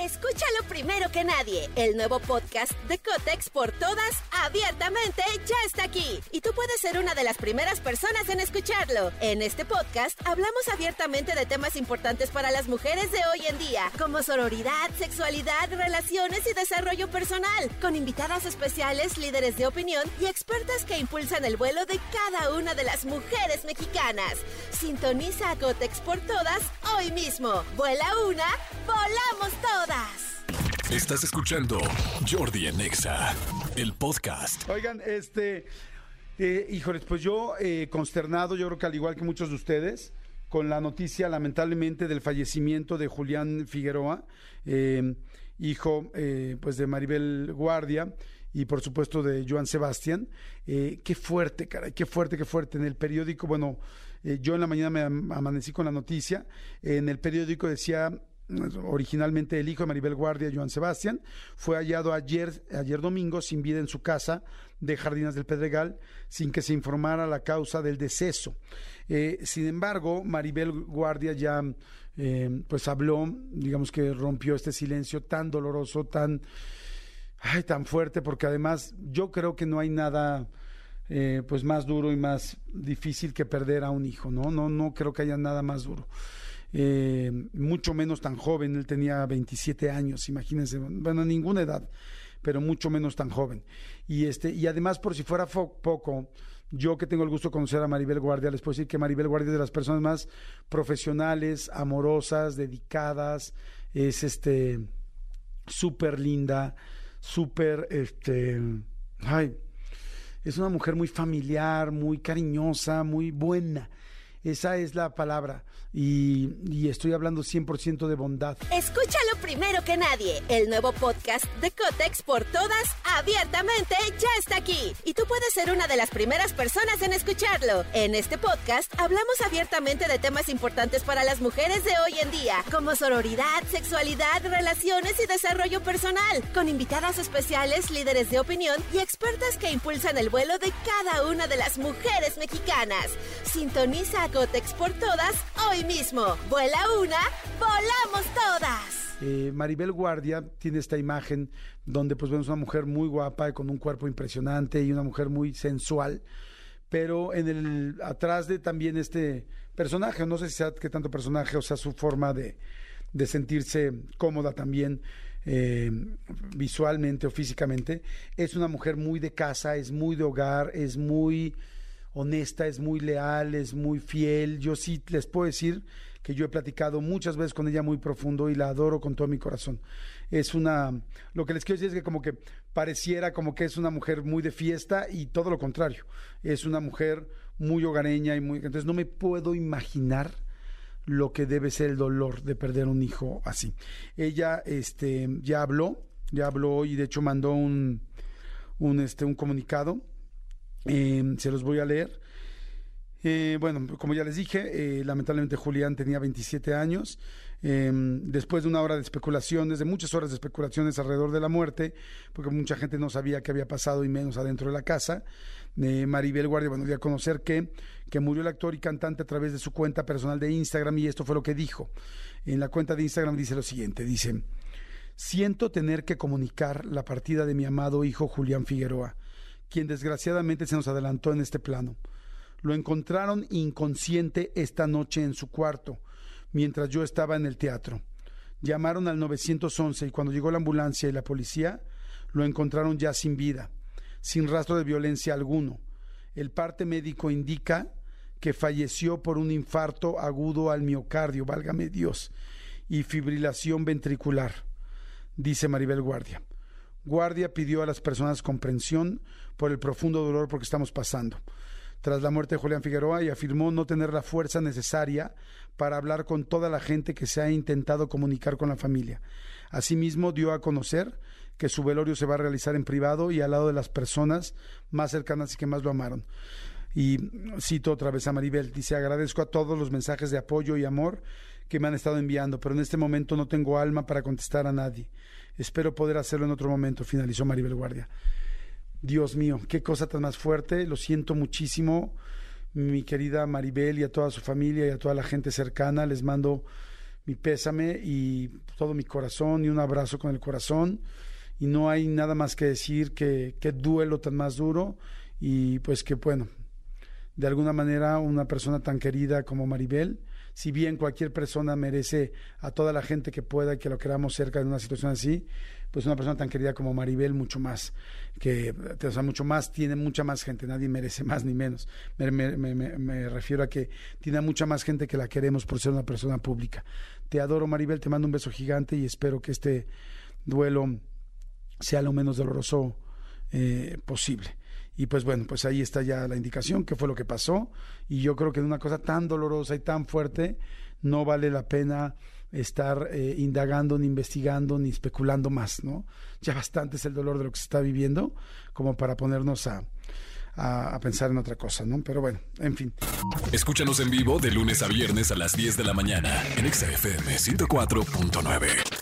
Escúchalo primero que nadie. El nuevo podcast de Cotex por todas, abiertamente, ya está aquí. Y tú puedes ser una de las primeras personas en escucharlo. En este podcast hablamos abiertamente de temas importantes para las mujeres de hoy en día, como sororidad, sexualidad, relaciones y desarrollo personal, con invitadas especiales, líderes de opinión y expertas que impulsan el vuelo de cada una de las mujeres mexicanas. Sintoniza a Cotex por todas hoy mismo. Vuela una, volamos todas. Estás escuchando Jordi Anexa, el podcast. Oigan, este, eh, híjoles, pues yo eh, consternado, yo creo que al igual que muchos de ustedes, con la noticia lamentablemente del fallecimiento de Julián Figueroa, eh, hijo eh, pues de Maribel Guardia y por supuesto de Joan Sebastián. Eh, qué fuerte, caray, qué fuerte, qué fuerte. En el periódico, bueno, eh, yo en la mañana me am- amanecí con la noticia, en el periódico decía originalmente el hijo de Maribel Guardia, Joan Sebastián, fue hallado ayer, ayer domingo sin vida en su casa de Jardinas del Pedregal, sin que se informara la causa del deceso. Eh, sin embargo, Maribel Guardia ya eh, pues habló, digamos que rompió este silencio tan doloroso, tan, ay, tan fuerte, porque además yo creo que no hay nada eh, pues más duro y más difícil que perder a un hijo, ¿no? No, no creo que haya nada más duro. Eh, mucho menos tan joven, él tenía 27 años, imagínense, bueno, ninguna edad, pero mucho menos tan joven. Y este, y además, por si fuera poco, yo que tengo el gusto de conocer a Maribel Guardia, les puedo decir que Maribel Guardia es de las personas más profesionales, amorosas, dedicadas, es este súper linda, súper este ay, es una mujer muy familiar, muy cariñosa, muy buena. Esa es la palabra. Y, y estoy hablando 100% de bondad. Escúchalo primero que nadie. El nuevo podcast de Cotex por todas, abiertamente, ya está aquí. Y tú puedes ser una de las primeras personas en escucharlo. En este podcast hablamos abiertamente de temas importantes para las mujeres de hoy en día, como sororidad, sexualidad, relaciones y desarrollo personal, con invitadas especiales, líderes de opinión y expertas que impulsan el vuelo de cada una de las mujeres mexicanas. Sintoniza Cotex por todas hoy mismo. Vuela una, volamos todas. Eh, Maribel Guardia tiene esta imagen donde pues vemos una mujer muy guapa y con un cuerpo impresionante y una mujer muy sensual. Pero en el atrás de también este personaje, no sé si sea qué tanto personaje, o sea, su forma de, de sentirse cómoda también eh, visualmente o físicamente, es una mujer muy de casa, es muy de hogar, es muy honesta, es muy leal, es muy fiel. Yo sí les puedo decir que yo he platicado muchas veces con ella muy profundo y la adoro con todo mi corazón. Es una, lo que les quiero decir es que como que pareciera como que es una mujer muy de fiesta y todo lo contrario. Es una mujer muy hogareña y muy, entonces no me puedo imaginar lo que debe ser el dolor de perder un hijo así. Ella este ya habló, ya habló y de hecho mandó un un este un comunicado eh, se los voy a leer. Eh, bueno, como ya les dije, eh, lamentablemente Julián tenía 27 años. Eh, después de una hora de especulaciones, de muchas horas de especulaciones alrededor de la muerte, porque mucha gente no sabía qué había pasado y menos adentro de la casa, eh, Maribel Guardia, bueno, dio a conocer que, que murió el actor y cantante a través de su cuenta personal de Instagram y esto fue lo que dijo. En la cuenta de Instagram dice lo siguiente, dice, siento tener que comunicar la partida de mi amado hijo Julián Figueroa quien desgraciadamente se nos adelantó en este plano. Lo encontraron inconsciente esta noche en su cuarto, mientras yo estaba en el teatro. Llamaron al 911 y cuando llegó la ambulancia y la policía, lo encontraron ya sin vida, sin rastro de violencia alguno. El parte médico indica que falleció por un infarto agudo al miocardio, válgame Dios, y fibrilación ventricular, dice Maribel Guardia. Guardia pidió a las personas comprensión por el profundo dolor por que estamos pasando. Tras la muerte de Julián Figueroa y afirmó no tener la fuerza necesaria para hablar con toda la gente que se ha intentado comunicar con la familia. Asimismo, dio a conocer que su velorio se va a realizar en privado y al lado de las personas más cercanas y que más lo amaron. Y cito otra vez a Maribel, dice, agradezco a todos los mensajes de apoyo y amor que me han estado enviando, pero en este momento no tengo alma para contestar a nadie. Espero poder hacerlo en otro momento, finalizó Maribel Guardia. Dios mío, qué cosa tan más fuerte, lo siento muchísimo, mi querida Maribel y a toda su familia y a toda la gente cercana, les mando mi pésame y todo mi corazón y un abrazo con el corazón. Y no hay nada más que decir que, que duelo tan más duro y pues que bueno, de alguna manera una persona tan querida como Maribel, si bien cualquier persona merece a toda la gente que pueda y que lo queramos cerca de una situación así, pues una persona tan querida como Maribel mucho más, que, o sea, mucho más, tiene mucha más gente, nadie merece más ni menos. Me, me, me, me, refiero a que tiene mucha más gente que la queremos por ser una persona pública. Te adoro Maribel, te mando un beso gigante y espero que este duelo sea lo menos doloroso eh, posible. Y pues bueno, pues ahí está ya la indicación, qué fue lo que pasó. Y yo creo que en una cosa tan dolorosa y tan fuerte, no vale la pena estar eh, indagando, ni investigando, ni especulando más, ¿no? Ya bastante es el dolor de lo que se está viviendo como para ponernos a, a, a, pensar en otra cosa, ¿no? Pero bueno, en fin. Escúchanos en vivo de lunes a viernes a las 10 de la mañana en XFM 104.9.